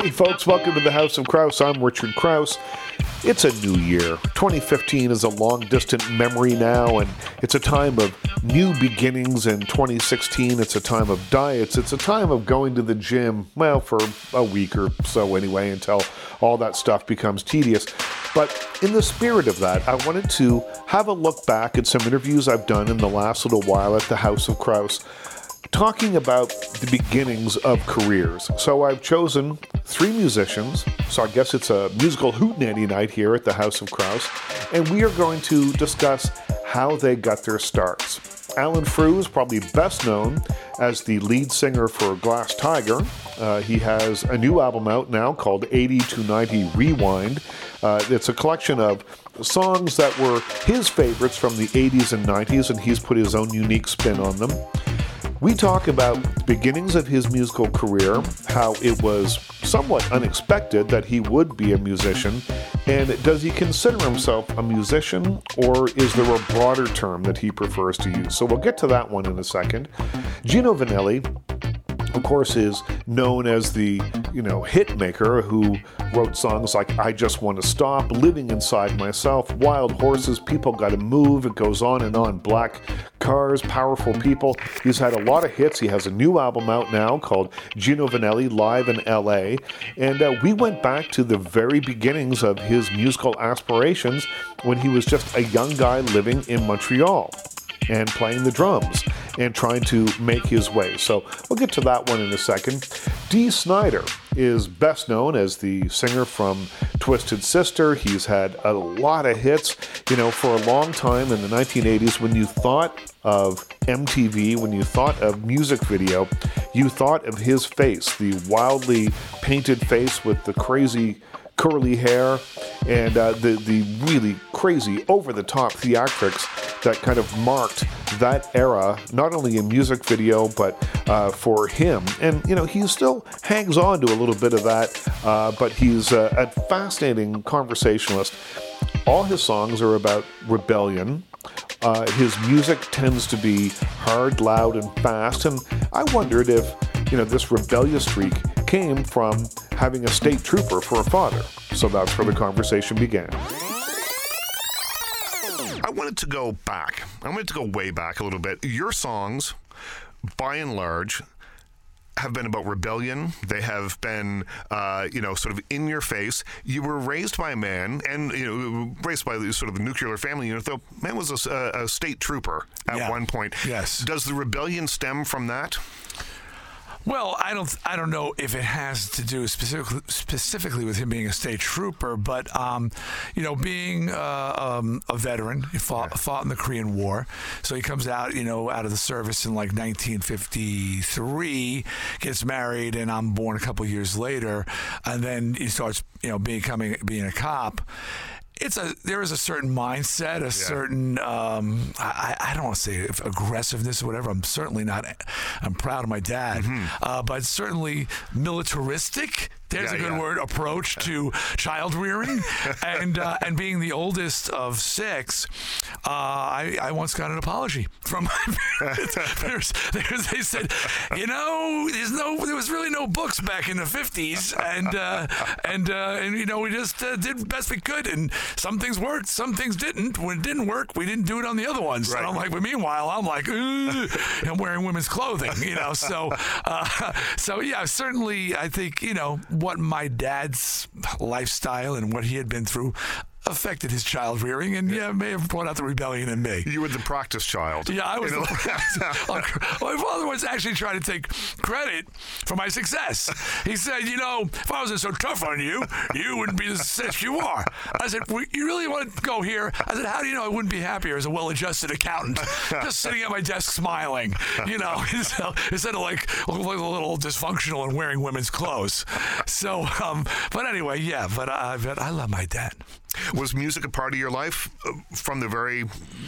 Hey, folks, welcome to the House of Kraus. I'm Richard Kraus. It's a new year. 2015 is a long distant memory now, and it's a time of new beginnings. In 2016, it's a time of diets. It's a time of going to the gym, well, for a week or so anyway, until all that stuff becomes tedious. But in the spirit of that, I wanted to have a look back at some interviews I've done in the last little while at the House of Kraus talking about the beginnings of careers. So I've chosen three musicians. So I guess it's a musical hootenanny night here at the House of Kraus. And we are going to discuss how they got their starts. Alan Frew is probably best known as the lead singer for Glass Tiger. Uh, he has a new album out now called 80 to 90 Rewind. Uh, it's a collection of songs that were his favorites from the 80s and 90s, and he's put his own unique spin on them. We talk about beginnings of his musical career, how it was somewhat unexpected that he would be a musician, and does he consider himself a musician, or is there a broader term that he prefers to use? So we'll get to that one in a second. Gino Vannelli of course, is known as the you know hit maker who wrote songs like "I Just Want to Stop," "Living Inside Myself," "Wild Horses," "People Got to Move." It goes on and on. Black Cars, Powerful People. He's had a lot of hits. He has a new album out now called Gino Vannelli Live in L.A. And uh, we went back to the very beginnings of his musical aspirations when he was just a young guy living in Montreal and playing the drums and trying to make his way. So we'll get to that one in a second. Dee Snider is best known as the singer from Twisted Sister. He's had a lot of hits, you know, for a long time in the 1980s when you thought of MTV, when you thought of music video, you thought of his face, the wildly painted face with the crazy curly hair and uh, the the really crazy over the top theatrics that kind of marked that era, not only in music video, but uh, for him. And, you know, he still hangs on to a little bit of that, uh, but he's uh, a fascinating conversationalist. All his songs are about rebellion. Uh, his music tends to be hard, loud, and fast. And I wondered if, you know, this rebellious streak came from having a state trooper for a father. So that's where the conversation began. I wanted to go back. I wanted to go way back a little bit. Your songs, by and large, have been about rebellion. They have been, uh, you know, sort of in your face. You were raised by a man, and you know, raised by sort of the nuclear family unit. Though man was a, a state trooper at Yeah. one point. Yes. Does the rebellion stem from that? Well, I don't, I don't know if it has to do specifically, specifically with him being a state trooper, but um, you know, being uh, um, a veteran, he fought, fought in the Korean War, so he comes out, you know, out of the service in like 1953, gets married, and I'm born a couple years later, and then he starts, you know, becoming being a cop. It's a there is a certain mindset, a certain um, I, I don't want to say aggressiveness or whatever. I'm certainly not. I'm proud of my dad, uh, but certainly militaristic. There's Yeah, a good yeah. word. Approach to child rearing, and uh, and being the oldest of six, uh, I I once got an apology from my parents. there's, there's, they said, you know, there's no there was really no books back in the 50s, and uh, and uh, and you know we just uh, did best we could, and some things worked, some things didn't. When it didn't work, we didn't do it on the other ones. Right. And I'm like, but meanwhile, I'm like, I'm wearing women's clothing, you know. So, uh, so yeah, certainly, I think you know what my dad's lifestyle and what he had been through affected his child rearing, and yeah, may have brought out the rebellion in me. You were the practice child. Yeah, I was. You know? my father was actually trying to take credit for my success. He said, "You know, if I wasn't so tough on you, you wouldn't be the success you are." I said, well, "You really want to go here?" I said, "How do you know I wouldn't be happier as a well-adjusted accountant, just sitting at my desk smiling? You know, instead of like looking like a little dysfunctional and wearing women's clothes." So, um, but anyway, yeah. But I, but I love my dad. Was music a part of your life uh, from the very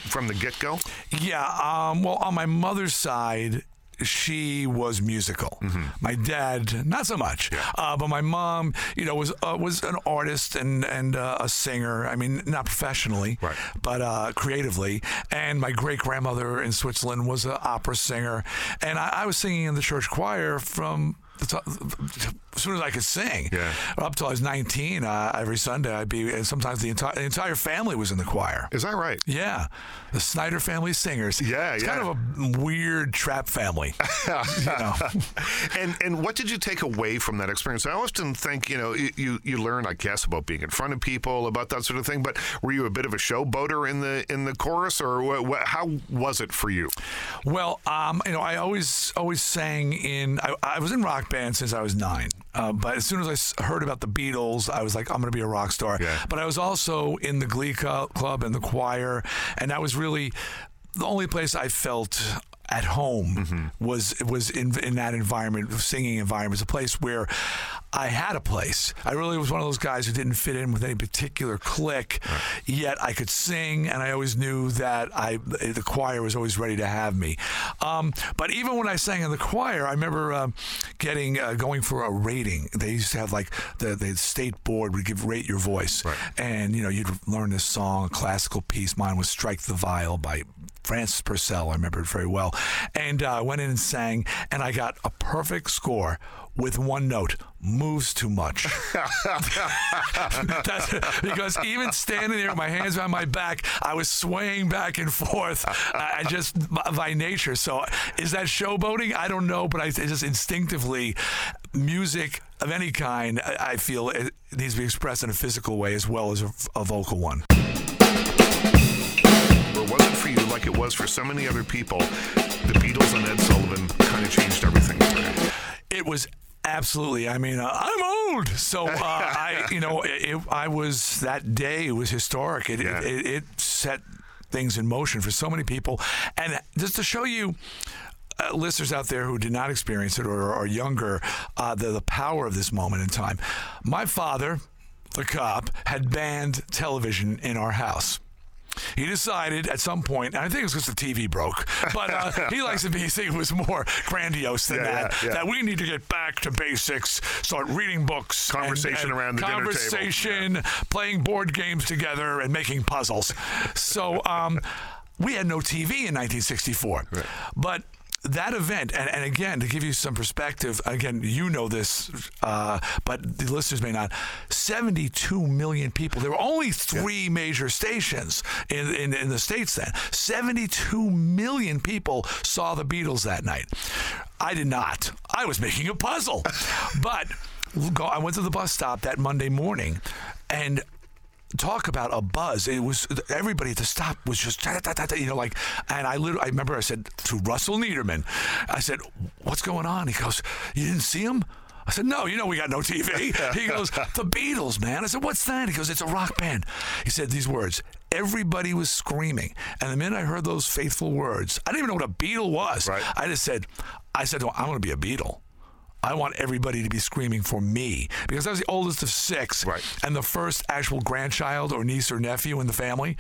from the get go? Yeah. Um, well, on my mother's side, she was musical. Mm-hmm. My dad, not so much. Uh, but my mom, you know, was uh, was an artist and and uh, a singer. I mean, not professionally, Right. but uh, creatively. And my great grandmother in Switzerland was an opera singer, and I, I was singing in the church choir from as soon as I could sing. Yeah. Up till I was 19, uh, every Sunday I'd be, and sometimes the entire the entire family was in the choir. Is that right? Yeah, the Snider family singers. Yeah, it's yeah. kind of a weird Trapp family. you know. and and what did you take away from that experience? I often think you know you, you learn I guess about being in front of people about that sort of thing. But were you a bit of a showboater in the in the chorus, or what, what, how was it for you? Well, um, you know, I always always sang in. I, I was in rock band since I was nine. Uh, but as soon as I heard about the Beatles, I was like, I'm going to be a rock star. Yeah. But I was also in the Glee Club and the choir, and that was really the only place I felt at home was was in in that environment, singing environment. It was a place where I had a place. I really was one of those guys who didn't fit in with any particular clique, yet I could sing, and I always knew that I the choir was always ready to have me. Um, but even when I sang in the choir, I remember um getting uh, going for a rating. They used to have like the the state board would give rate your voice, Right. and you know you'd learn this song, a classical piece. Mine was "Strike the Viol" by Francis Purcell. I remember it very well, and uh, I went in and sang, and I got a perfect score with one note. Moves too much. Because even standing there with my hands behind my back, I was swaying back and forth. I I just by nature. So is that showboating? I don't know, but I just instinctively, music of any kind, I I feel it needs to be expressed in a physical way as well as a, a vocal one. Or was it for you like it was for so many other people? The Beatles and Ed Sullivan kind of changed everything. for you? It was absolutely. I mean, uh, I'm old, so uh, I, you know, it, it, I was that day. It was historic. It, Yeah. it, it set things in motion for so many people, and just to show you. Uh, listeners out there who did not experience it or are younger, uh, the, the power of this moment in time. My father, the cop, had banned television in our house. He decided at some point, and I think it was because the TV broke, but uh, he likes to be, it was more grandiose than Yeah, that. yeah, yeah. That we need to get back to basics, start reading books, Conversation and around the dinner table. conversation, playing board games together, and making puzzles. So um, we had no TV in 1964, but that event, and, and again, to give you some perspective, again, you know this, uh, but the listeners may not. 72 million people. There were only three major stations in, in, in the States then. 72 million people saw the Beatles that night. I did not. I was making a puzzle. but go, I went to the bus stop that Monday morning, and talk about a buzz. It was everybody at the stop was just you know like and I literally I remember I said to Russell Niederman, I said, "What's going on?" He goes, "You didn't see him?" I said, "No, you know we got no TV." He goes, "The Beatles, man." I said, "What's that?" He goes, "It's a rock band." He said these words. Everybody was screaming, and the minute I heard those faithful words, I didn't even know what a Beatle was. Right. I just said, "I said, well, I want to be a Beatle." I want everybody to be screaming for me because I was the oldest of six Right. and the first actual grandchild or niece or nephew in the family.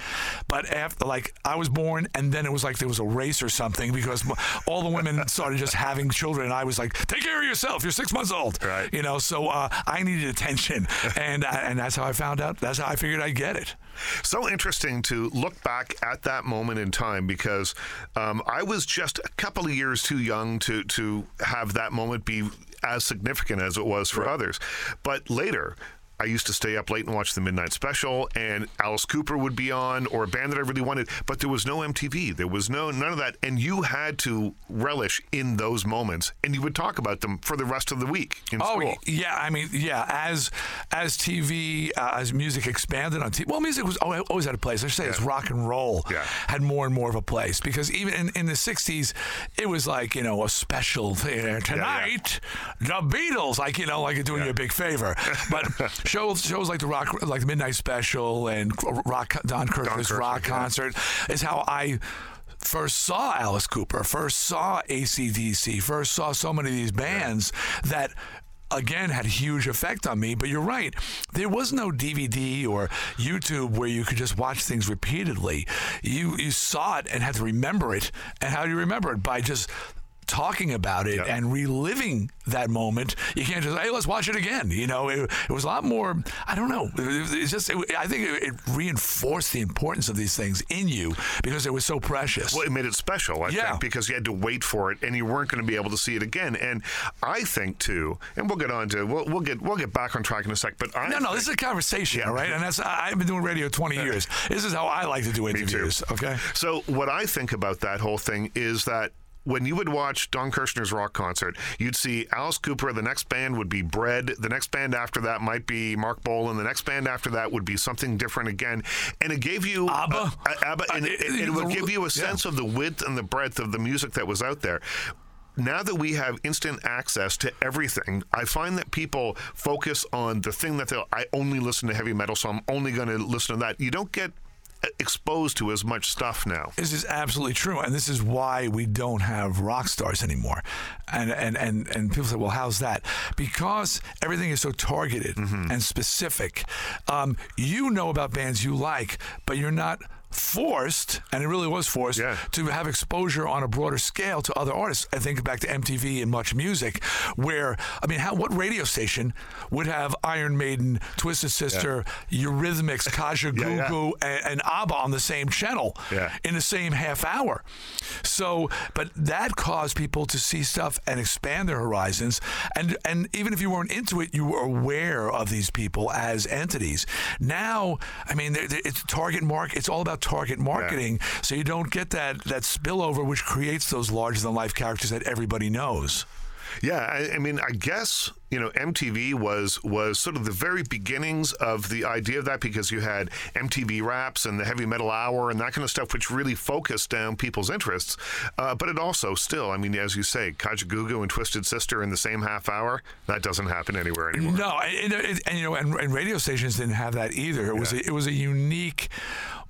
But after, like, I was born, and then it was like there was a race or something because all the women started just having children, and I was like, "Take care of yourself. You're six months old." Right. You know, so uh, I needed attention, and uh, and that's how I found out. That's how I figured I'd get it. So interesting to look back at that moment in time because um, I was just a couple of years too young to to have that moment be as significant as it was for others. But later. I used to stay up late and watch the midnight special, and Alice Cooper would be on, or a band that I really wanted. But there was no MTV. There was no none of that, and you had to relish in those moments, and you would talk about them for the rest of the week in Oh school. yeah, I mean yeah. As as TV uh, as music expanded on TV, well, music was always, always had a place. I should say it's rock and roll Yeah. had more and more of a place because even in, in the '60s, it was like you know a special thing. tonight. The Beatles, like you know, like doing you a big favor. But shows shows like the rock, like the Midnight Special and Rock Don Kirshner's Kirshner, rock yeah. concert is how I first saw Alice Cooper, first saw AC/DC, first saw so many of these bands that again had a huge effect on me. But you're right. There was no dvd or youtube where you could just watch things repeatedly. You you saw it and had to remember it. And how do you remember it? By just talking about it Yeah. and reliving that moment. You can't just hey, let's watch it again. You know, it, it was a lot more. I don't know. It- It's just. It, I think it, reinforced the importance of these things in you because it was so precious. Well, it made it special, I Yeah. think, because you had to wait for it, and you weren't going to be able to see it again. And I think too, and we'll get on to we'll, we'll get we'll get back on track in a sec. But I no, no, think- this is a conversation, Yeah. right? And that's I've been doing radio 20 years. This is how I like to do interviews. Okay. So what I think about that whole thing is that when you would watch Don Kirshner's rock concert, you'd see Alice Cooper. The next band would be Bread. The next band after that might be Marc Bolan. The next band after that would be something different again. And it gave you ABBA. uh, uh, ABBA, and Uh, it, it- it would give you a yeah. sense of the width and the breadth of the music that was out there. Now that we have instant access to everything, I find that people focus on the thing that they'll. I only listen to heavy metal, so I'm only going to listen to that. You don't get exposed to as much stuff now. This is absolutely true, and this is why we don't have rock stars anymore. And and and and people say, "Well, how's that?" Because everything is so targeted Mm-hmm. and specific. Um, you know about bands you like, but you're not forced, and it really was forced, Yeah. to have exposure on a broader scale to other artists. I think back to MTV and Much Music, where I mean, how what radio station would have Iron Maiden, Twisted Sister, Eurythmics, Kaja Yeah, yeah. Gugu, and, and ABBA on the same channel Yeah. in the same half hour. So, but that caused people to see stuff and expand their horizons. And and even if you weren't into it, you were aware of these people as entities. Now, I mean, they're- they're- it's target mark. It's all about target marketing. So you don't get that that spillover, which creates those larger than life characters that everybody knows. Yeah, I, I mean, I guess you know MTV was was sort of the very beginnings of the idea of that because you had MTV Raps and the Heavy Metal Hour and that kind of stuff, which really focused down people's interests. Uh, but it also still, I mean, as you say, Kajagoogoo and Twisted Sister in the same half hour, that doesn't happen anywhere anymore. No, and, and, and, you know, and, and radio stations didn't have that either. It was a, it was a unique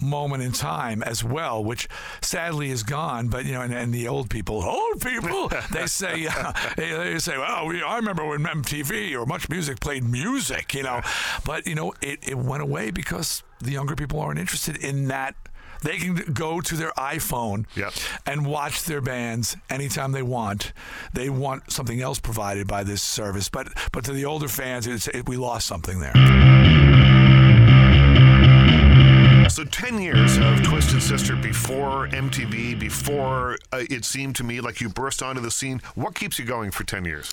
moment in time as well, which sadly is gone. But you know, and, and the old people, old people, they say uh, they, they say, well, we, I remember when MTV or Much Music played music, you know, but you know, it, it went away because the younger people aren't interested in that. They can go to their iPhone Yep. and watch their bands anytime they want. They want something else provided by this service, but but to the older fans, it's, it, we lost something there. So 10 years of Twisted Sister before MTV, before uh, it seemed to me like you burst onto the scene. What keeps you going for 10 years?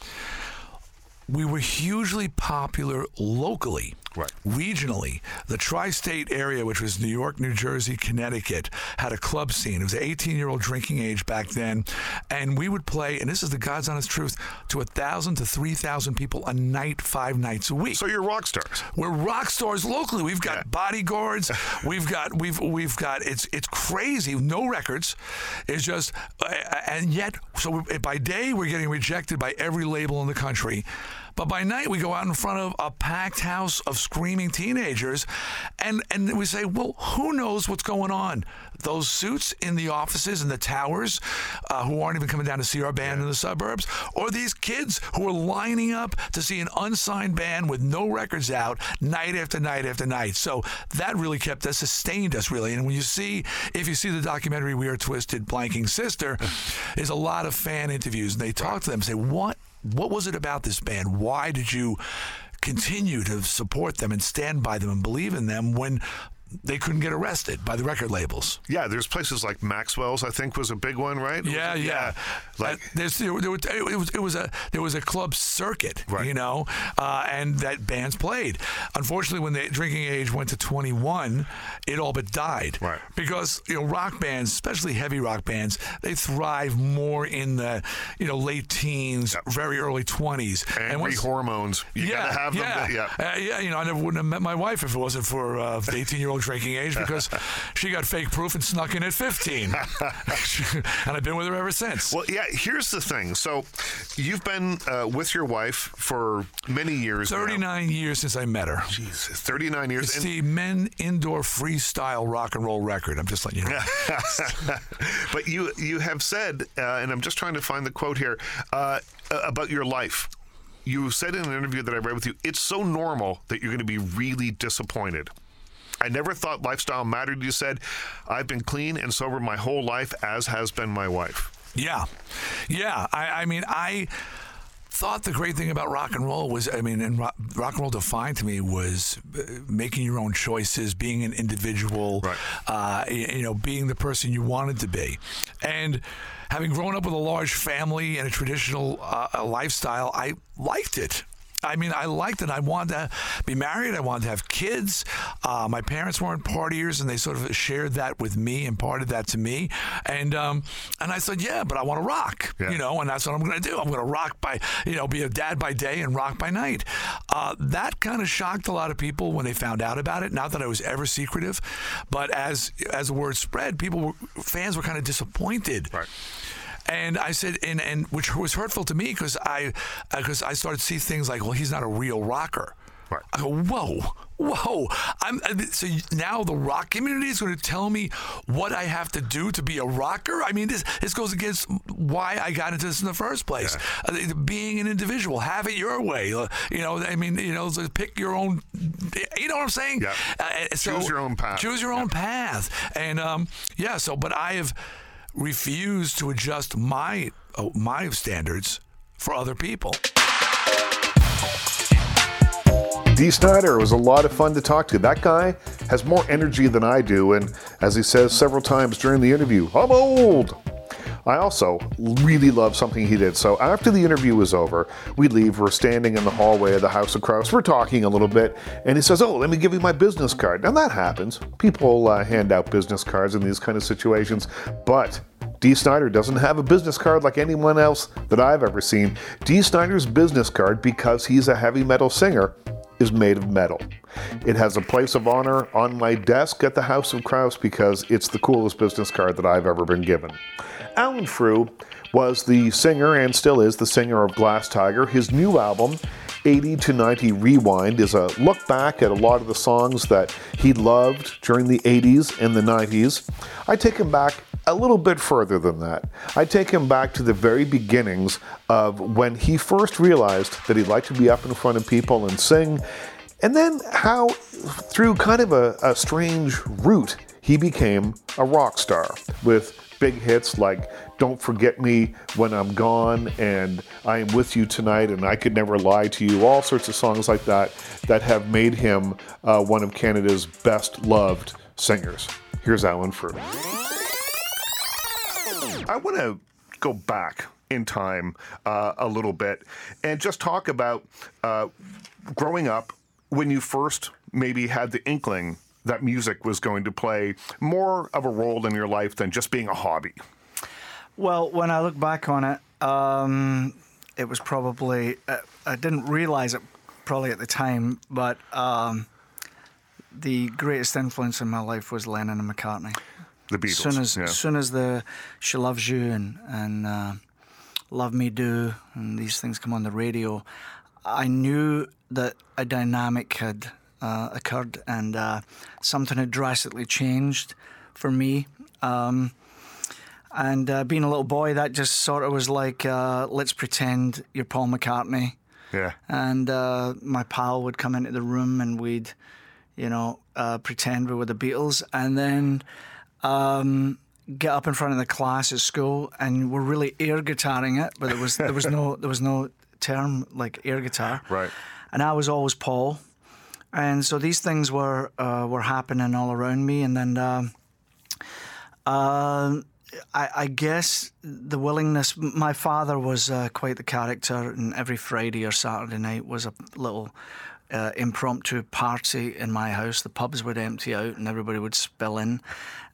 we were hugely popular locally. Right. Regionally, the tri state area, which was New York, New Jersey, Connecticut, had a club scene. It was 18 year old drinking age back then. And we would play, and this is the God's honest truth, to a 1,000 to 3,000 people a night, five nights a week. So you're rock stars. We're rock stars locally. We've got Yeah. bodyguards. we've got we've we've got it's it's crazy. No records. It's just uh, and yet so by day we're getting rejected by every label in the country. But by night we go out in front of a packed house of screaming teenagers, and and we say, well, who knows what's going on? Those suits in the offices and the towers, uh, who aren't even coming down to see our band in the suburbs, or these kids who are lining up to see an unsigned band with no records out night after night after night. So that really kept us, sustained us really. And when you see, if you see the documentary "We Are Twisted," blanking sister, there's a lot of fan interviews, and they talk to them, say, what what was it about this band? Why did you continue to support them and stand by them and believe in them when they couldn't get arrested by the record labels? Yeah, there's places like Maxwell's. I think was a big one, right? Yeah, yeah. Like Uh, there's, there, there, were- it was it was a there was a club circuit, Right. you know, uh, and that bands played. Unfortunately, when the drinking age went to 21, it all but died. Right. Because you know rock bands, especially heavy rock bands, they thrive more in the you know late teens, very early 20s. angry once- hormones. You yeah, gotta have them. yeah, to- yeah. Uh, yeah. You know, I never wouldn't have met my wife if it wasn't for uh, the 18-year-old drinking age because she got fake proof and snuck in at 15, and I've been with her ever since. Well, yeah. Here's the thing. So, you've been uh, with your wife for many years. now. 39 years since I met her. Jesus, 39 years. It's And- the men indoor freestyle rock and roll record. I'm just letting you know. but you you have said, uh, and I'm just trying to find the quote here uh, about your life. You said in an interview that I read with you, it's so normal that you're going to be really disappointed. I never thought lifestyle mattered. You said, I've been clean and sober my whole life, as has been my wife. Yeah, yeah. I, I mean, I thought the great thing about rock and roll was, I mean, and rock, rock and roll defined to me was uh, making your own choices, being an individual, Right. uh, you know, being the person you wanted to be, and having grown up with a large family and a traditional uh, lifestyle, I liked it. I mean, I liked it. I wanted to be married. I wanted to have kids. Uh, my parents weren't partiers, and they sort of shared that with me, imparted that to me. And um, and I said, yeah, but I want to rock, Yeah. you know, and that's what I'm going to do. I'm going to rock by, you know, be a dad by day and rock by night. Uh, that kind of shocked a lot of people when they found out about it. Not that I was ever secretive, but as as the word spread, people were fans were kind of disappointed. Right. And I said, and, and which was hurtful to me because I because I started to see things like, well, he's not a real rocker. Right. I go, whoa, whoa! I'm uh, so now the rock community is going to tell me what I have to do to be a rocker. I mean, this this goes against why I got into this in the first place. Uh, being an individual, have it your way. Uh, you know, I mean, you know, so pick your own. You know what I'm saying? Yeah. Uh, so Choose your own path. Choose your own path, and um, yeah. So, but I have refused to adjust my uh, my standards for other people. Dee Snider was a lot of fun to talk to. That guy has more energy than I do, and as he says several times during the interview, I'm old. I also really love something he did. So after the interview was over, we leave. We're standing in the hallway of the House of Kraus. We're talking a little bit, and he says, "Oh, let me give you my business card." Now that happens. People uh, hand out business cards in these kind of situations, but Dee Snider doesn't have a business card like anyone else that I've ever seen. Dee Snider's business card, because he's a heavy metal singer, is made of metal. It has a place of honor on my desk at the House of Kraus because it's the coolest business card that I've ever been given. Alan Frew was the singer and still is the singer of Glass Tiger. His new album, 80 to 90 Rewind, is a look back at a lot of the songs that he loved during the 80s and the 90s. I take him back a little bit further than that. I take him back to the very beginnings of when he first realized that he liked to be up in front of people and sing, and then how, through kind of a, a strange route, he became a rock star with big hits like Don't Forget Me When I'm Gone and I Am With You Tonight and I Could Never Lie to You, all sorts of songs like that that have made him uh, one of Canada's best loved singers. Here's Alan Frew. I want to go back in time uh, a little bit and just talk about uh, growing up when you first maybe had the inkling that music was going to play more of a role in your life than just being a hobby. Well, when I look back on it, um, it was probably uh, I didn't realize it probably at the time, but um, the greatest influence in my life was Lennon and McCartney. The Beatles. As soon as, yeah. soon as the "She Loves You" and and uh, "Love Me Do" and these things come on the radio, I knew that a dynamic had uh, occurred and uh, something had drastically changed for me. Um, and uh, being a little boy, that just sort of was like, uh, let's pretend you're Paul McCartney. yeah. And uh, my pal would come into the room and we'd, you know, uh, pretend we were the Beatles. And then um, get up in front of the class at school and we're really air guitaring it, but there was there was no there was no term like air guitar. Right. And I was always Paul. And so these things were uh, were happening all around me, and then um, um, I, I guess the willingness. My father was uh, quite the character, and every Friday or Saturday night was a little uh, impromptu party in my house. The pubs would empty out, and everybody would spill in,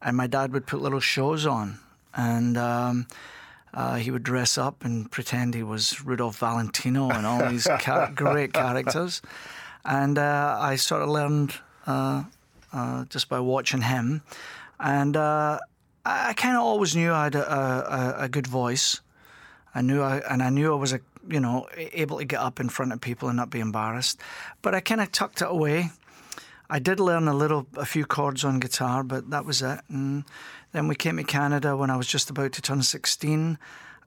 and my dad would put little shows on, and. Um, uh, he would dress up and pretend he was Rudolph Valentino and all these great characters. And uh, I sort of learned uh, uh, just by watching him. And uh, I, kind of always knew I had a, a, a good voice. I knew I, and I knew I was a, you know, able to get up in front of people and not be embarrassed. But I kind of tucked it away. I did learn a little, a few chords on guitar, but that was it. And then we came to Canada when I was just about to turn 16,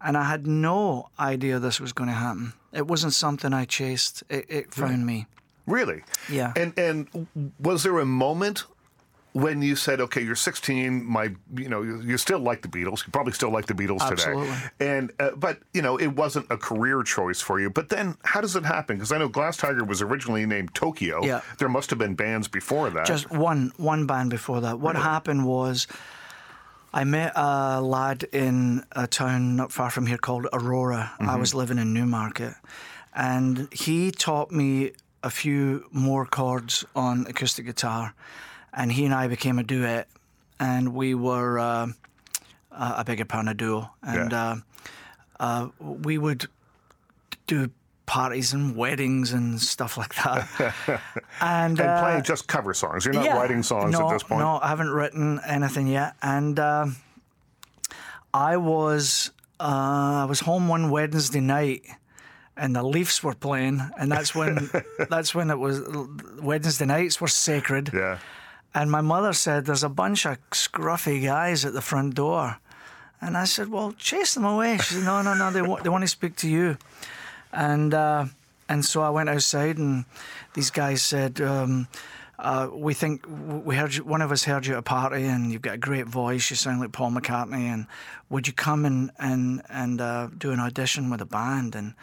and I had no idea this was going to happen. It wasn't something I chased. It, it found me. Really? Yeah. And and was there a moment when you said, "Okay, you're 16," my, you know, you, you still like the Beatles. You probably still like the Beatles today. Absolutely. today. And uh, but you know, it wasn't a career choice for you. But then, how does it happen? Because I know Glass Tiger was originally named Tokyo. Yeah. There must have been bands before that. Just one one band before that. What happened was I met a lad in a town not far from here called Aurora. I was living in Newmarket. And he taught me a few more chords on acoustic guitar. And he and I became a duet. And we were, uh, uh, I beg your pardon, a duo. And Yeah. uh, uh, we would do parties and weddings and stuff like that. and and uh, playing just cover songs. You're not yeah. writing songs no, at this point. No, I haven't written anything yet. And uh, I was uh, I was home one Wednesday night, and the Leafs were playing, and that's when that's when it was Wednesday nights were sacred. Yeah. And my mother said, "There's a bunch of scruffy guys at the front door," and I said, "Well, chase them away." She said, "No, no, no. They want they want to speak to you." And uh, and so I went outside, and these guys said, um, uh, "We think we heard you, one of us heard you at a party, and you've got a great voice. You sound like Paul McCartney. And would you come and and and uh, do an audition with a band?" And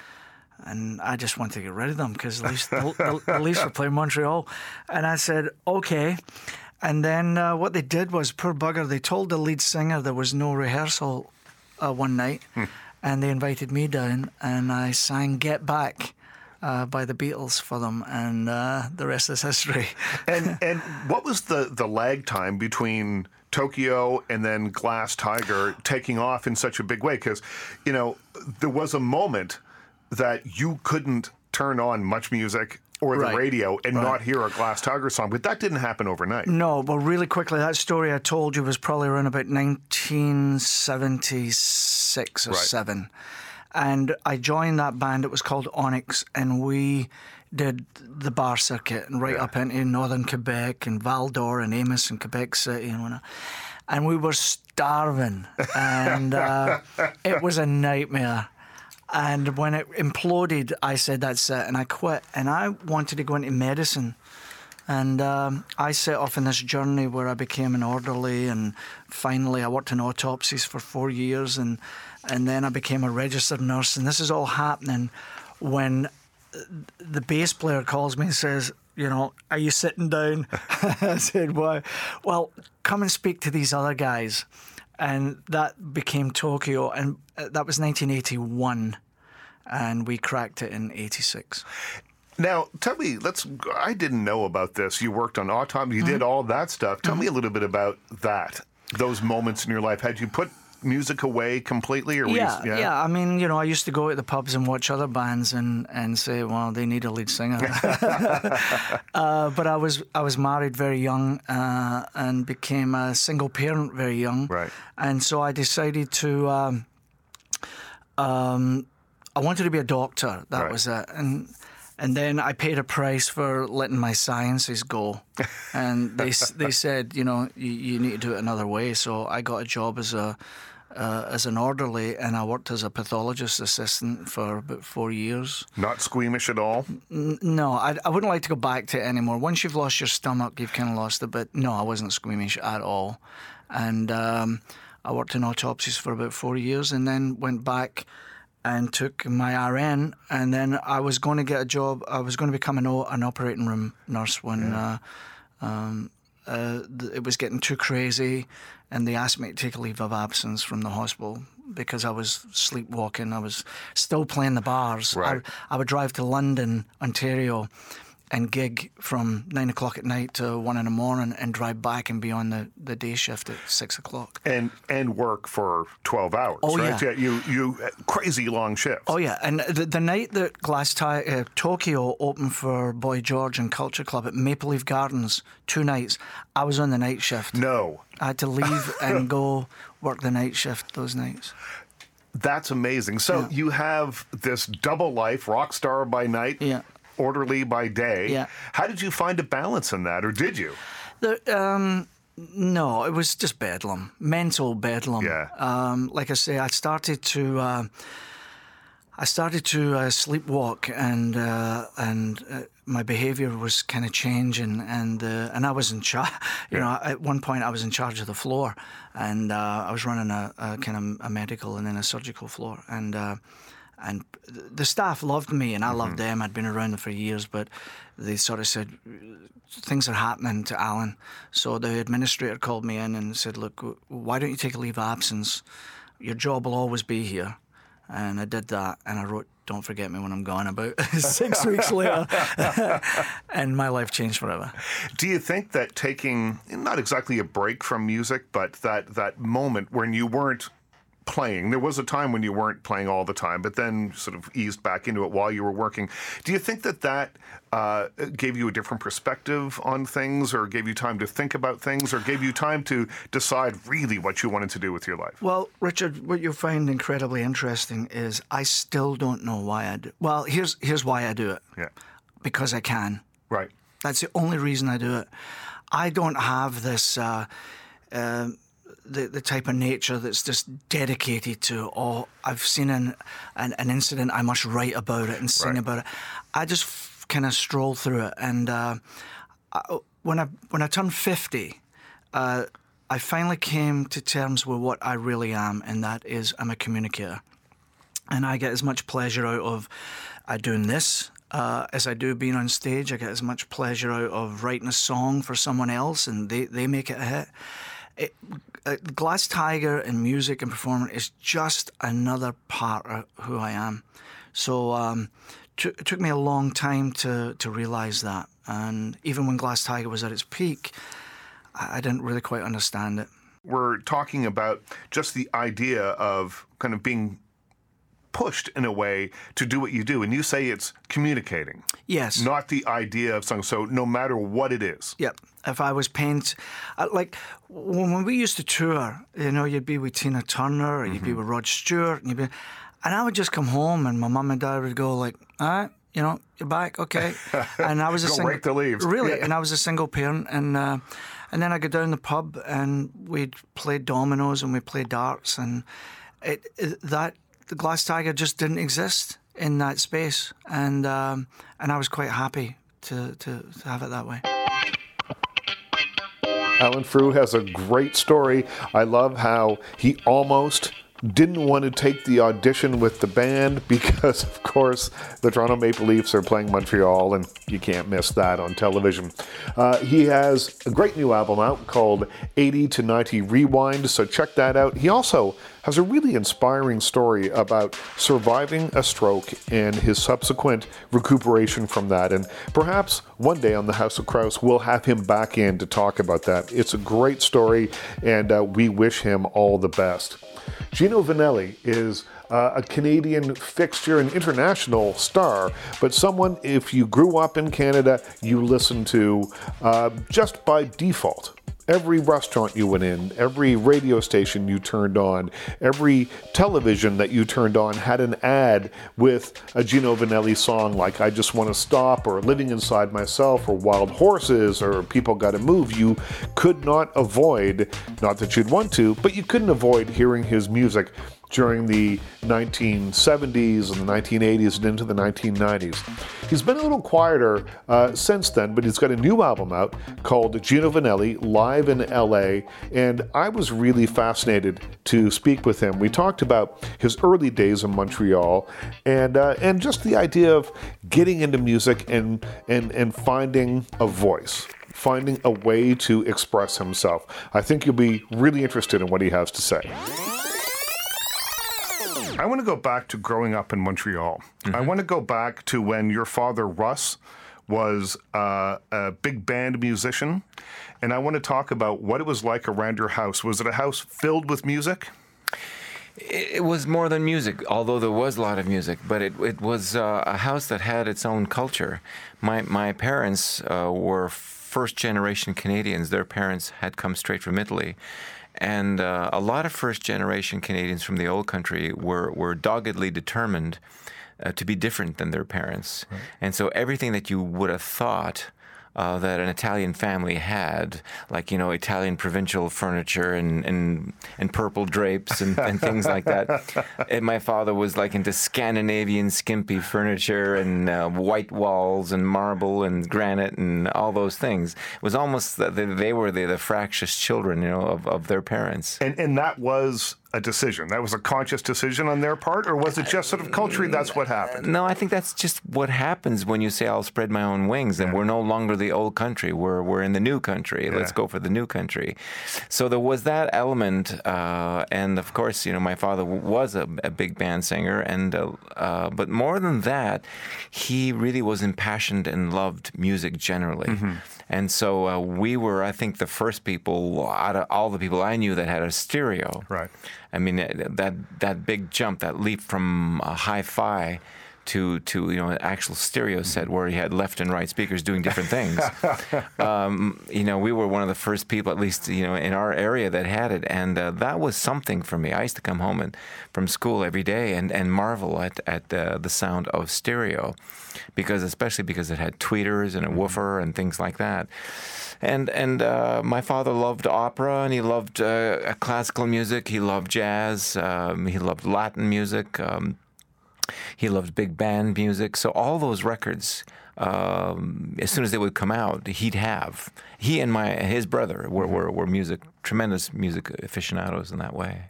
and I just wanted to get rid of them because the the, the, Leafs were playing Montreal, and I said, "Okay." And then uh, what they did was, poor bugger, they told the lead singer there was no rehearsal uh, one night, and they invited me down, and I sang "Get Back" uh, by the Beatles for them, and uh, the rest is history. And and what was the the lag time between Tokyo and then Glass Tiger taking off in such a big way? Because you know there was a moment that you couldn't turn on much music or the Right. radio and not hear a Glass Tiger song, but that didn't happen overnight. No, but really quickly, that story I told you was probably around about 1976 or Right. 7. And I joined that band. It was called Onyx, and we did the bar circuit and right Yeah. up into northern Quebec and Val d'Or and Amos and Quebec City and whatnot. And we were starving, and uh, it was a nightmare. And when it imploded, I said, That's it. And I quit. And I wanted to go into medicine. And um, I set off on this journey where I became an orderly, and finally I worked in autopsies for four years, and and then I became a registered nurse. And this is all happening when the bass player calls me and says, "You know, are you sitting down?" I said, "Why?" Well, come and speak to these other guys, and that became Tokyo, and uh, that was 1981, and we cracked it in '86. Now, tell me, let's. I didn't know about this. You worked on autopsy. You did Mm-hmm. all that stuff. Tell me a little bit about that. Those moments in your life. Had you put music away completely, or were Yeah, you, yeah, I mean, you know, I used to go to the pubs and watch other bands and, and say, well, they need a lead singer. uh, but I was I was married very young uh, and became a single parent very young. Right. And so I decided to. Um, um, I wanted to be a doctor. That Right. was it. And and then I paid a price for letting my sciences go. And they they said, you know, you, you need to do it another way. So I got a job as a uh, as an orderly, and I worked as a pathologist assistant for about four years. not squeamish at all. N- No, I, I wouldn't like to go back to it anymore. Once you've lost your stomach, you've kind of lost it. But no, I wasn't squeamish at all. And um, I worked in autopsies for about four years and then went back and took my RN. And then I was going to get a job, I was going to become an, an operating room nurse when. Uh, um, uh, th- it was getting too crazy, and they asked me to take a leave of absence from the hospital because I was sleepwalking. I was still playing the bars. Right. I, I would drive to London, Ontario, and gig from nine o'clock at night to one in the morning, and drive back and be on the, the day shift at six o'clock. and and work for 12 hours Oh, right yeah. you you crazy long shifts Oh yeah, and the, the night that Glass Ti- uh, Tokyo opened for Boy George and Culture Club at Maple Leaf Gardens, two nights, I was on the night shift. no I had to leave and go work the night shift those nights. that's amazing so you have this double life rock star by night Yeah. Orderly by day Yeah. how did you find a balance in that or did you The, um, no, it was just bedlam, mental bedlam. Yeah. Um, like I say, I started to. Uh, I started to uh, sleepwalk, and uh, and uh, my behaviour was kind of changing, and uh, and I was in charge. You know, at one point I was in charge of the floor, and uh, I was running a, a kind of a medical and then a surgical floor, and uh, and the staff loved me, and I loved mm-hmm. them. I'd been around them for years, but they sort of said things are happening to Alan. So the administrator called me in and said, "Look, why don't you take a leave of absence? Your job will always be here." And I did that, and I wrote "Don't forget me when I'm gone" about six weeks later, and my life changed forever. Do you think that taking not exactly a break from music, but that that moment when you weren't playing, there was a time when you weren't playing all the time, but then sort of eased back into it while you were working. Do you think that that uh, gave you a different perspective on things, or gave you time to think about things, or gave you time to decide really what you wanted to do with your life? Well, Richard, what you'll find incredibly interesting is I still don't know why I do. Well, here's here's why I do it. Yeah. Because I can. Right. That's the only reason I do it. I don't have this. Uh, uh, the, the type of nature that's just dedicated to oh I've seen an, an, an incident I must write about it and sing Right. about it. I just f- kind of stroll through it and uh, I, when I when I turned fifty, uh, I finally came to terms with what I really am, and that is I'm a communicator, and I get as much pleasure out of uh, doing this. Uh, as I do being on stage, I get as much pleasure out of writing a song for someone else and they, they make it a hit it, uh, Glass Tiger and music and performing is just another part of who I am. So um, t- it took me a long time to to realize that. And even when Glass Tiger was at its peak, I, I didn't really quite understand it. We're talking about just the idea of kind of being pushed in a way to do what you do, and you say it's communicating, Yes. not the idea of something. So no matter what it is, Yep. If I was paying, uh, like when, we used to tour, you know, you'd be with Tina Turner, or you'd Mm-hmm. be with Rod Stewart, and you'd be, and I would just come home, and my mum and dad would go like, "All right, you know, you're back, okay." And I was a single, rake the leaves. really, Yeah. and I was a single parent, and uh, and then I go down the pub, and we'd play dominoes, and we'd play darts, and it, it that the Glass Tiger just didn't exist in that space, and um, and I was quite happy to, to, to have it that way. Alan Frew has a great story. I love how he almost didn't want to take the audition with the band because, of course, the Toronto Maple Leafs are playing Montreal, and you can't miss that on television. Uh, he has a great new album out called 80 to 90 Rewind, so check that out. He also has a really inspiring story about surviving a stroke and his subsequent recuperation from that. And perhaps one day on the House of Kraus, we'll have him back in to talk about that. It's a great story, and uh, we wish him all the best. Gino Vannelli is uh, a Canadian fixture, an international star, but someone, if you grew up in Canada, you listen to uh, just by default. Every restaurant you went in, every radio station you turned on, every television that you turned on had an ad with a Gino Vannelli song like I Just Want to Stop or Living Inside Myself or Wild Horses or People Gotta Move. You could not avoid, not that you'd want to, but you couldn't avoid hearing his music during the 1970s and the 1980s and into the 1990s. He's been a little quieter uh, since then, but he's got a new album out called Gino Vannelli Live in LA, and I was really fascinated to speak with him. We talked about his early days in Montreal and uh, and just the idea of getting into music and and and finding a voice. Finding a way to express himself. I think you'll be really interested in what he has to say. I want to go back to growing up in Montreal. I want to go back to when your father, Russ, was uh, a big band musician. And I want to talk about what it was like around your house. Was it a house filled with music? It it was more than music, although there was a lot of music. But it it was uh, a house that had its own culture. My my parents uh, were first generation Canadians. Their parents had come straight from Italy, and uh, a lot of first generation Canadians from the old country were were doggedly determined uh, to be different than their parents. And so everything that you would have thought uh, that an Italian family had, like you know Italian provincial furniture and and, and purple drapes and, and things like that. And my father was like into Scandinavian skimpy furniture and uh, white walls and marble and granite and all those things. It was almost that they, they were the, the fractious children, you know, of, of their parents. And and that was a decision. That was a conscious decision on their part, or was it just sort of culturally that's what happened? No, I think that's just what happens when you say I'll spread my own wings, and we're no longer the old country. We're we're in the new country. Let's go for the new country. So there was that element, uh, and of course, you know, my father was a, a big band singer, and uh, uh, but more than that, he really was impassioned and loved music generally. And so uh, we were, I think, the first people out of all the people I knew that had a stereo. Right. I mean that that big jump, that leap from uh, hi-fi to to you know an actual stereo set where he had left and right speakers doing different things. um, you know, we were one of the first people, at least you know, in our area that had it, and uh, that was something for me. I used to come home and from school every day and, and marvel at at uh, the sound of stereo, because especially because it had tweeters and a woofer and things like that. And and uh, my father loved opera and he loved uh, classical music. He loved jazz. Um, he loved Latin music. Um, he loved big band music. So all those records, um, as soon as they would come out, he'd have. He and my his brother were, were, were music tremendous music aficionados in that way.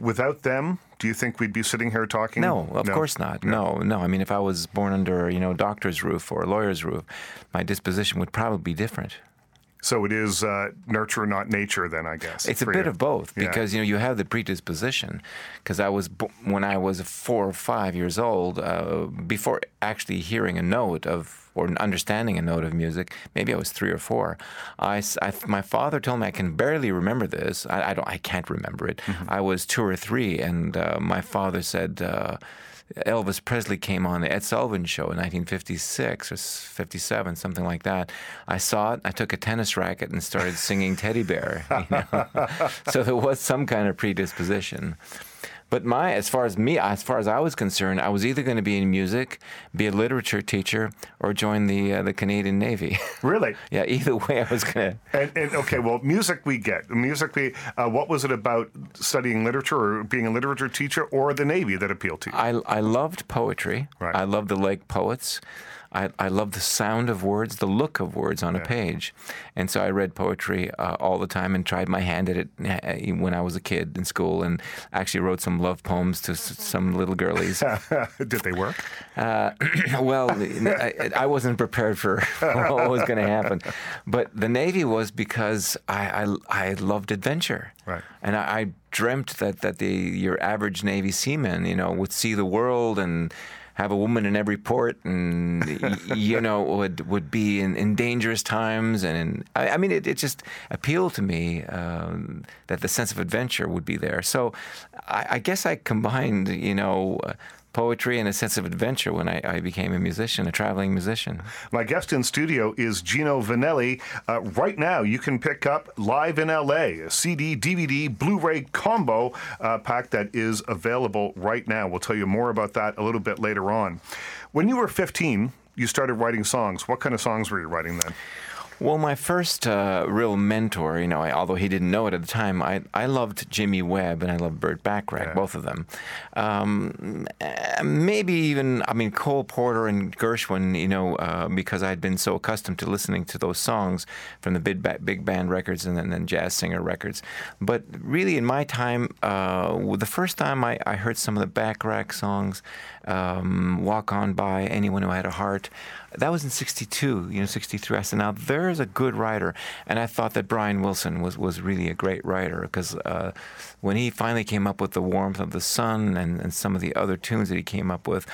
Without them, do you think we'd be sitting here talking? No, of course not. No, no. I mean, if I was born under you know a doctor's roof or a lawyer's roof, my disposition would probably be different. So it is uh, nurture, not nature. Then I guess It's a bit you. of both Yeah. because you know you have the predisposition. Because I was bo- when I was four or five years old, uh, before actually hearing a note of or understanding a note of music, maybe I was three or four. I, I- my father told me I can barely remember this. I, I don't. I can't remember it. I was two or three, and uh, my father said. Elvis Presley came on the Ed Sullivan Show in 1956 or 57, something like that. I saw it. I took a tennis racket and started singing Teddy Bear. You know? so there was some kind of predisposition. But my, as far as me, as far as I was concerned, I was either going to be in music, be a literature teacher, or join the uh, the Canadian Navy. Really? yeah, either way, I was going to. And, and okay, well, music we get. Music we. Uh, what was it about studying literature or being a literature teacher or the Navy that appealed to you? I, I loved poetry. Right. I loved the Lake Poets. I, I loved the sound of words, the look of words on a page. And so I read poetry uh, all the time and tried my hand at it uh, when I was a kid in school and actually wrote some love poems to s- some little girlies. Did they work? Uh, well, I, I wasn't prepared for what was going to happen. But the Navy was because I, I, I loved adventure. Right. And I, I dreamt that, that the your average Navy seaman, you know, would see the world and have a woman in every port and, you know, would would be in, in dangerous times. And in, I, I mean, it, it just appealed to me um, that the sense of adventure would be there. So I, I guess I combined, you know, uh, poetry and a sense of adventure when I, I became a musician, a traveling musician. My guest in studio is Gino Vannelli. Uh, right now, you can pick up Live in LA, a CD, DVD, Blu ray combo uh, pack that is available right now. We'll tell you more about that a little bit later on. When you were 15, you started writing songs. What kind of songs were you writing then? Well, my first uh, real mentor, you know, I, although he didn't know it at the time, I, I loved Jimmy Webb and I loved Burt Bacharach, both of them. Um, uh, maybe even, I mean, Cole Porter and Gershwin, you know, uh, because I'd been so accustomed to listening to those songs from the big, ba- big band records and then, then jazz singer records. But really, in my time, uh, the first time I, I heard some of the Bacharach songs, um, Walk On By, Anyone Who Had a Heart, that was in 62, you know, 63. I said, now there's a good writer. And I thought that Brian Wilson was, was really a great writer because uh, when he finally came up with The Warmth of the Sun and, and some of the other tunes that he came up with,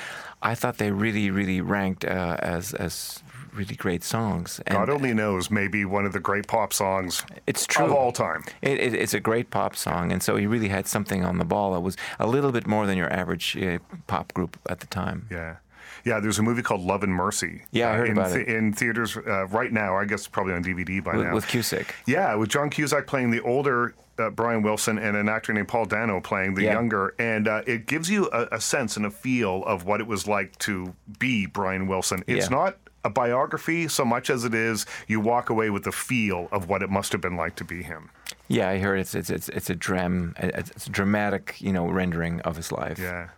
I thought they really, really ranked uh, as, as really great songs. And God only knows, maybe one of the great pop songs it's true. of all time. It, it, it's a great pop song, and so he really had something on the ball that was a little bit more than your average uh, pop group at the time. Yeah. Yeah, there's a movie called Love and Mercy. Yeah, I uh, heard in, about it. in theaters uh, right now. I guess probably on DVD by With, now. with Cusack. Yeah, with John Cusack playing the older uh, Brian Wilson and an actor named Paul Dano playing the Yeah. younger, and uh, it gives you a, a sense and a feel of what it was like to be Brian Wilson. It's Yeah. not a biography so much as it is you walk away with the feel of what it must have been like to be him. Yeah, I heard it's it's it's, it's a dram it's a dramatic you know rendering of his life. Yeah.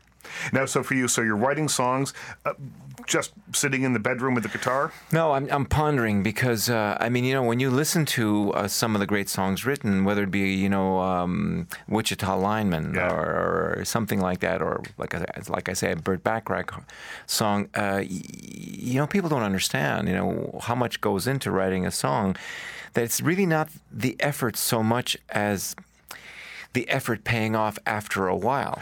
Now, so for you, so you're writing songs, uh, just sitting in the bedroom with the guitar. No, I'm I'm pondering because uh, I mean you know when you listen to uh, some of the great songs written, whether it be you know um, Wichita Lineman Yeah. or, or something like that, or like I, like I say a Burt Bacharach song, uh, y- you know people don't understand you know how much goes into writing a song. That it's really not the effort so much as the effort paying off after a while.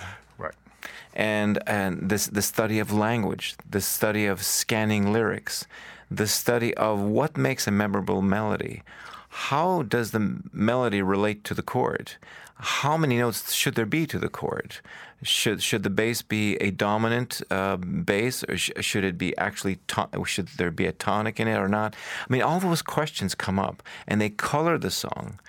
And and this the study of language, the study of scanning lyrics, the study of what makes a memorable melody. How does the melody relate to the chord? How many notes should there be to the chord? Should should the bass be a dominant uh, bass, or sh- should it be actually to- should there be a tonic in it or not? I mean, all those questions come up, and they color the song,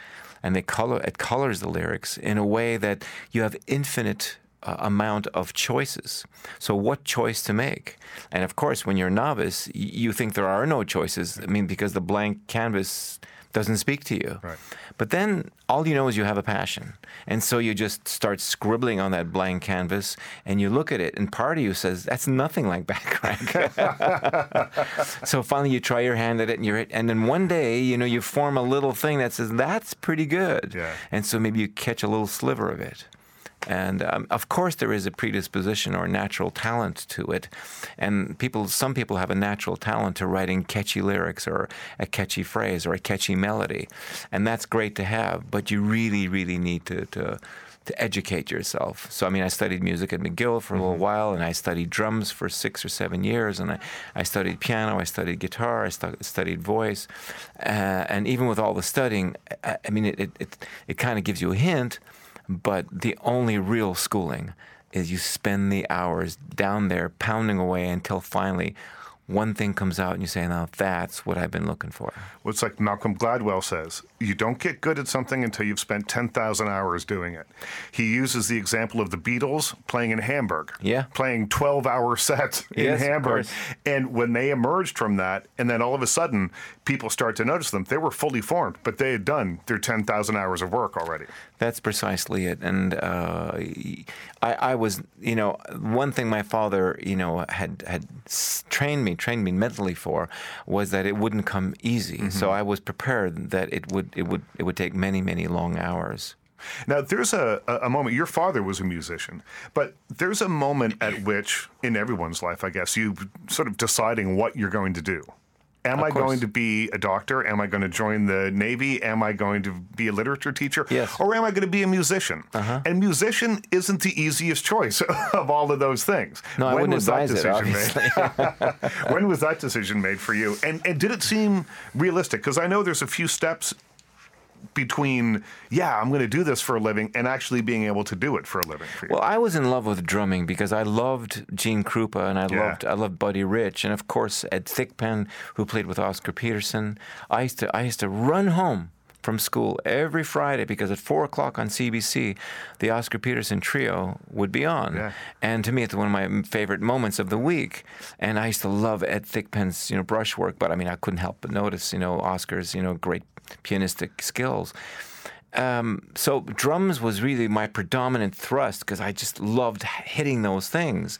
and they color it colors the lyrics in a way that you have infinite uh, amount of choices. So, what choice to make? And of course, when you're a novice, y- you think there are no choices. I mean, because the blank canvas doesn't speak to you. Right. But then all you know is you have a passion. And so you just start scribbling on that blank canvas and you look at it, and part of you says, That's nothing like Bacharach. so finally you try your hand at it and you're and then one day, you know, you form a little thing that says, That's pretty good. Yeah. And so maybe you catch a little sliver of it. And um, of course, there is a predisposition or natural talent to it, and people. Some people have a natural talent to writing catchy lyrics or a catchy phrase or a catchy melody, and that's great to have. But you really, really need to. to to educate yourself. So, I mean, I studied music at McGill for a little while, and I studied drums for six or seven years, and I, I studied piano, I studied guitar, I stu- studied voice. Uh, and even with all the studying, I, I mean, it, it, it, it kind of gives you a hint, but the only real schooling is you spend the hours down there pounding away until finally one thing comes out and you say, now that's what I've been looking for. Well, it's like Malcolm Gladwell says you don't get good at something until you've spent 10,000 hours doing it. He uses the example of the Beatles playing in Hamburg. Yeah. Playing 12 hour sets in Yes, Hamburg. And when they emerged from that, and then all of a sudden people start to notice them, they were fully formed, but they had done their 10,000 hours of work already. That's precisely it. And uh, I, I was, you know, one thing my father, you know, had had trained me, trained me mentally for, was that it wouldn't come easy. So I was prepared that it would, it would, it would take many, many long hours. Now, there's a, a moment, your father was a musician, but there's a moment at which, in everyone's life, I guess, you sort of deciding what you're going to do. Am I going to be a doctor? Am I going to join the Navy? Am I going to be a literature teacher? Yes. Uh-huh. Or am I going to be a musician? And musician isn't the easiest choice of all of those things. No, I when wouldn't was that advise it, decision obviously. made? when was that decision made for you? And, and did it seem realistic? Because I know there's a few steps between, yeah, I'm going to do this for a living, and actually being able to do it for a living for you. Well, I was in love with drumming because I loved Gene Krupa and I Yeah. loved I loved Buddy Rich and of course Ed Thigpen who played with Oscar Peterson. I used to I used to run home from school every Friday because at four o'clock on CBC, the Oscar Peterson trio would be on, Yeah. and to me it's one of my favorite moments of the week. And I used to love Ed Thigpen's you know brushwork, but I mean I couldn't help but notice you know Oscar's you know great pianistic skills. Um, so drums was really my predominant thrust because I just loved hitting those things.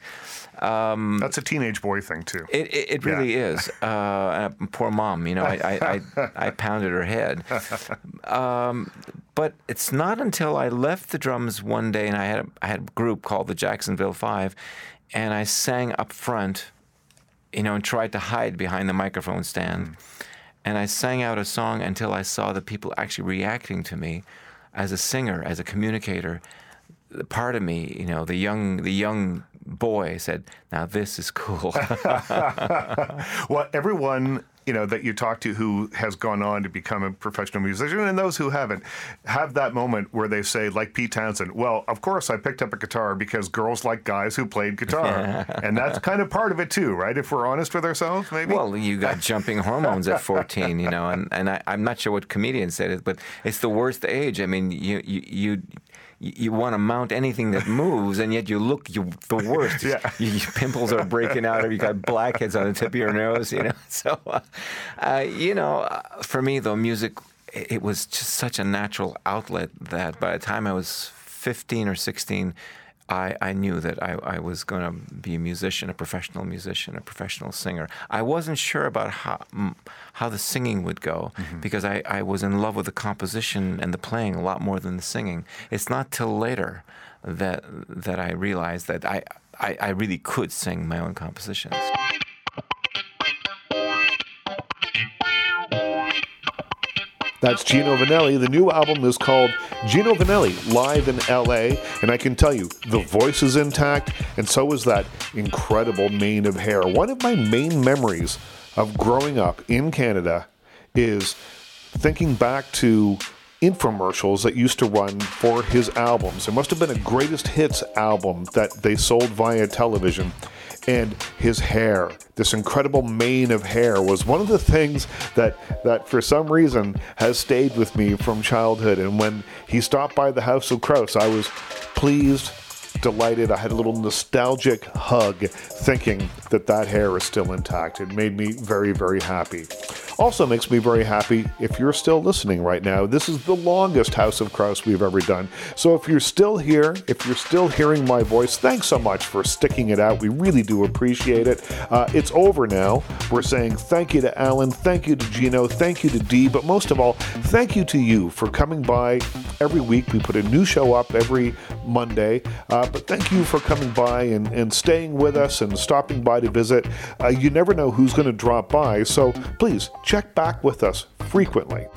That's a teenage boy thing, too. It, it, it really is. Uh, poor mom, you know, I, I, I, I pounded her head. Um, but it's not until I left the drums one day and I had a, I had a group called the Jacksonville Five, and I sang up front, you know, and tried to hide behind the microphone stand. And I sang out a song until I saw the people actually reacting to me as a singer, as a communicator. Part of me, you know, the young the young boy said, "Now this is cool." Well, everyone you know that you talk to who has gone on to become a professional musician, and those who haven't, have that moment where they say, like Pete Townshend, "Well, of course I picked up a guitar because girls like guys who played guitar," and that's kind of part of it too, right? If we're honest with ourselves, maybe. well, you got jumping hormones at 14, you know, and, and I, I'm not sure what comedian said it, but it's the worst age. I mean, you you you, you, you want to mount anything that moves, and yet you look you the worst. Yeah. You, your pimples are breaking out. Or you got blackheads on the tip of your nose. You know, so uh, uh, you know, uh, for me though, music it, it was just such a natural outlet that by the time I was 15 or 16. I, I knew that I, I was going to be a musician, a professional musician, a professional singer. I wasn't sure about how, how the singing would go mm-hmm. because I, I was in love with the composition and the playing a lot more than the singing. It's not till later that that I realized that I, I, I really could sing my own compositions. That's Gino Vannelli. The new album is called Gino Vannelli Live in LA. And I can tell you, the voice is intact, and so is that incredible mane of hair. One of my main memories of growing up in Canada is thinking back to infomercials that used to run for his albums. It must have been a greatest hits album that they sold via television. And his hair, this incredible mane of hair, was one of the things that, that for some reason has stayed with me from childhood. And when he stopped by the House of Kraus, I was pleased, delighted. I had a little nostalgic hug thinking that that hair is still intact. It made me very, very happy. Also makes me very happy if you're still listening right now. This is the longest House of Kraus we've ever done. So if you're still here, if you're still hearing my voice, thanks so much for sticking it out. We really do appreciate it. Uh, it's over now. We're saying thank you to Alan, thank you to Gino, thank you to Dee, but most of all, thank you to you for coming by every week. We put a new show up every Monday. Uh, but thank you for coming by and, and staying with us and stopping by to visit. Uh, you never know who's going to drop by, so please check back with us frequently.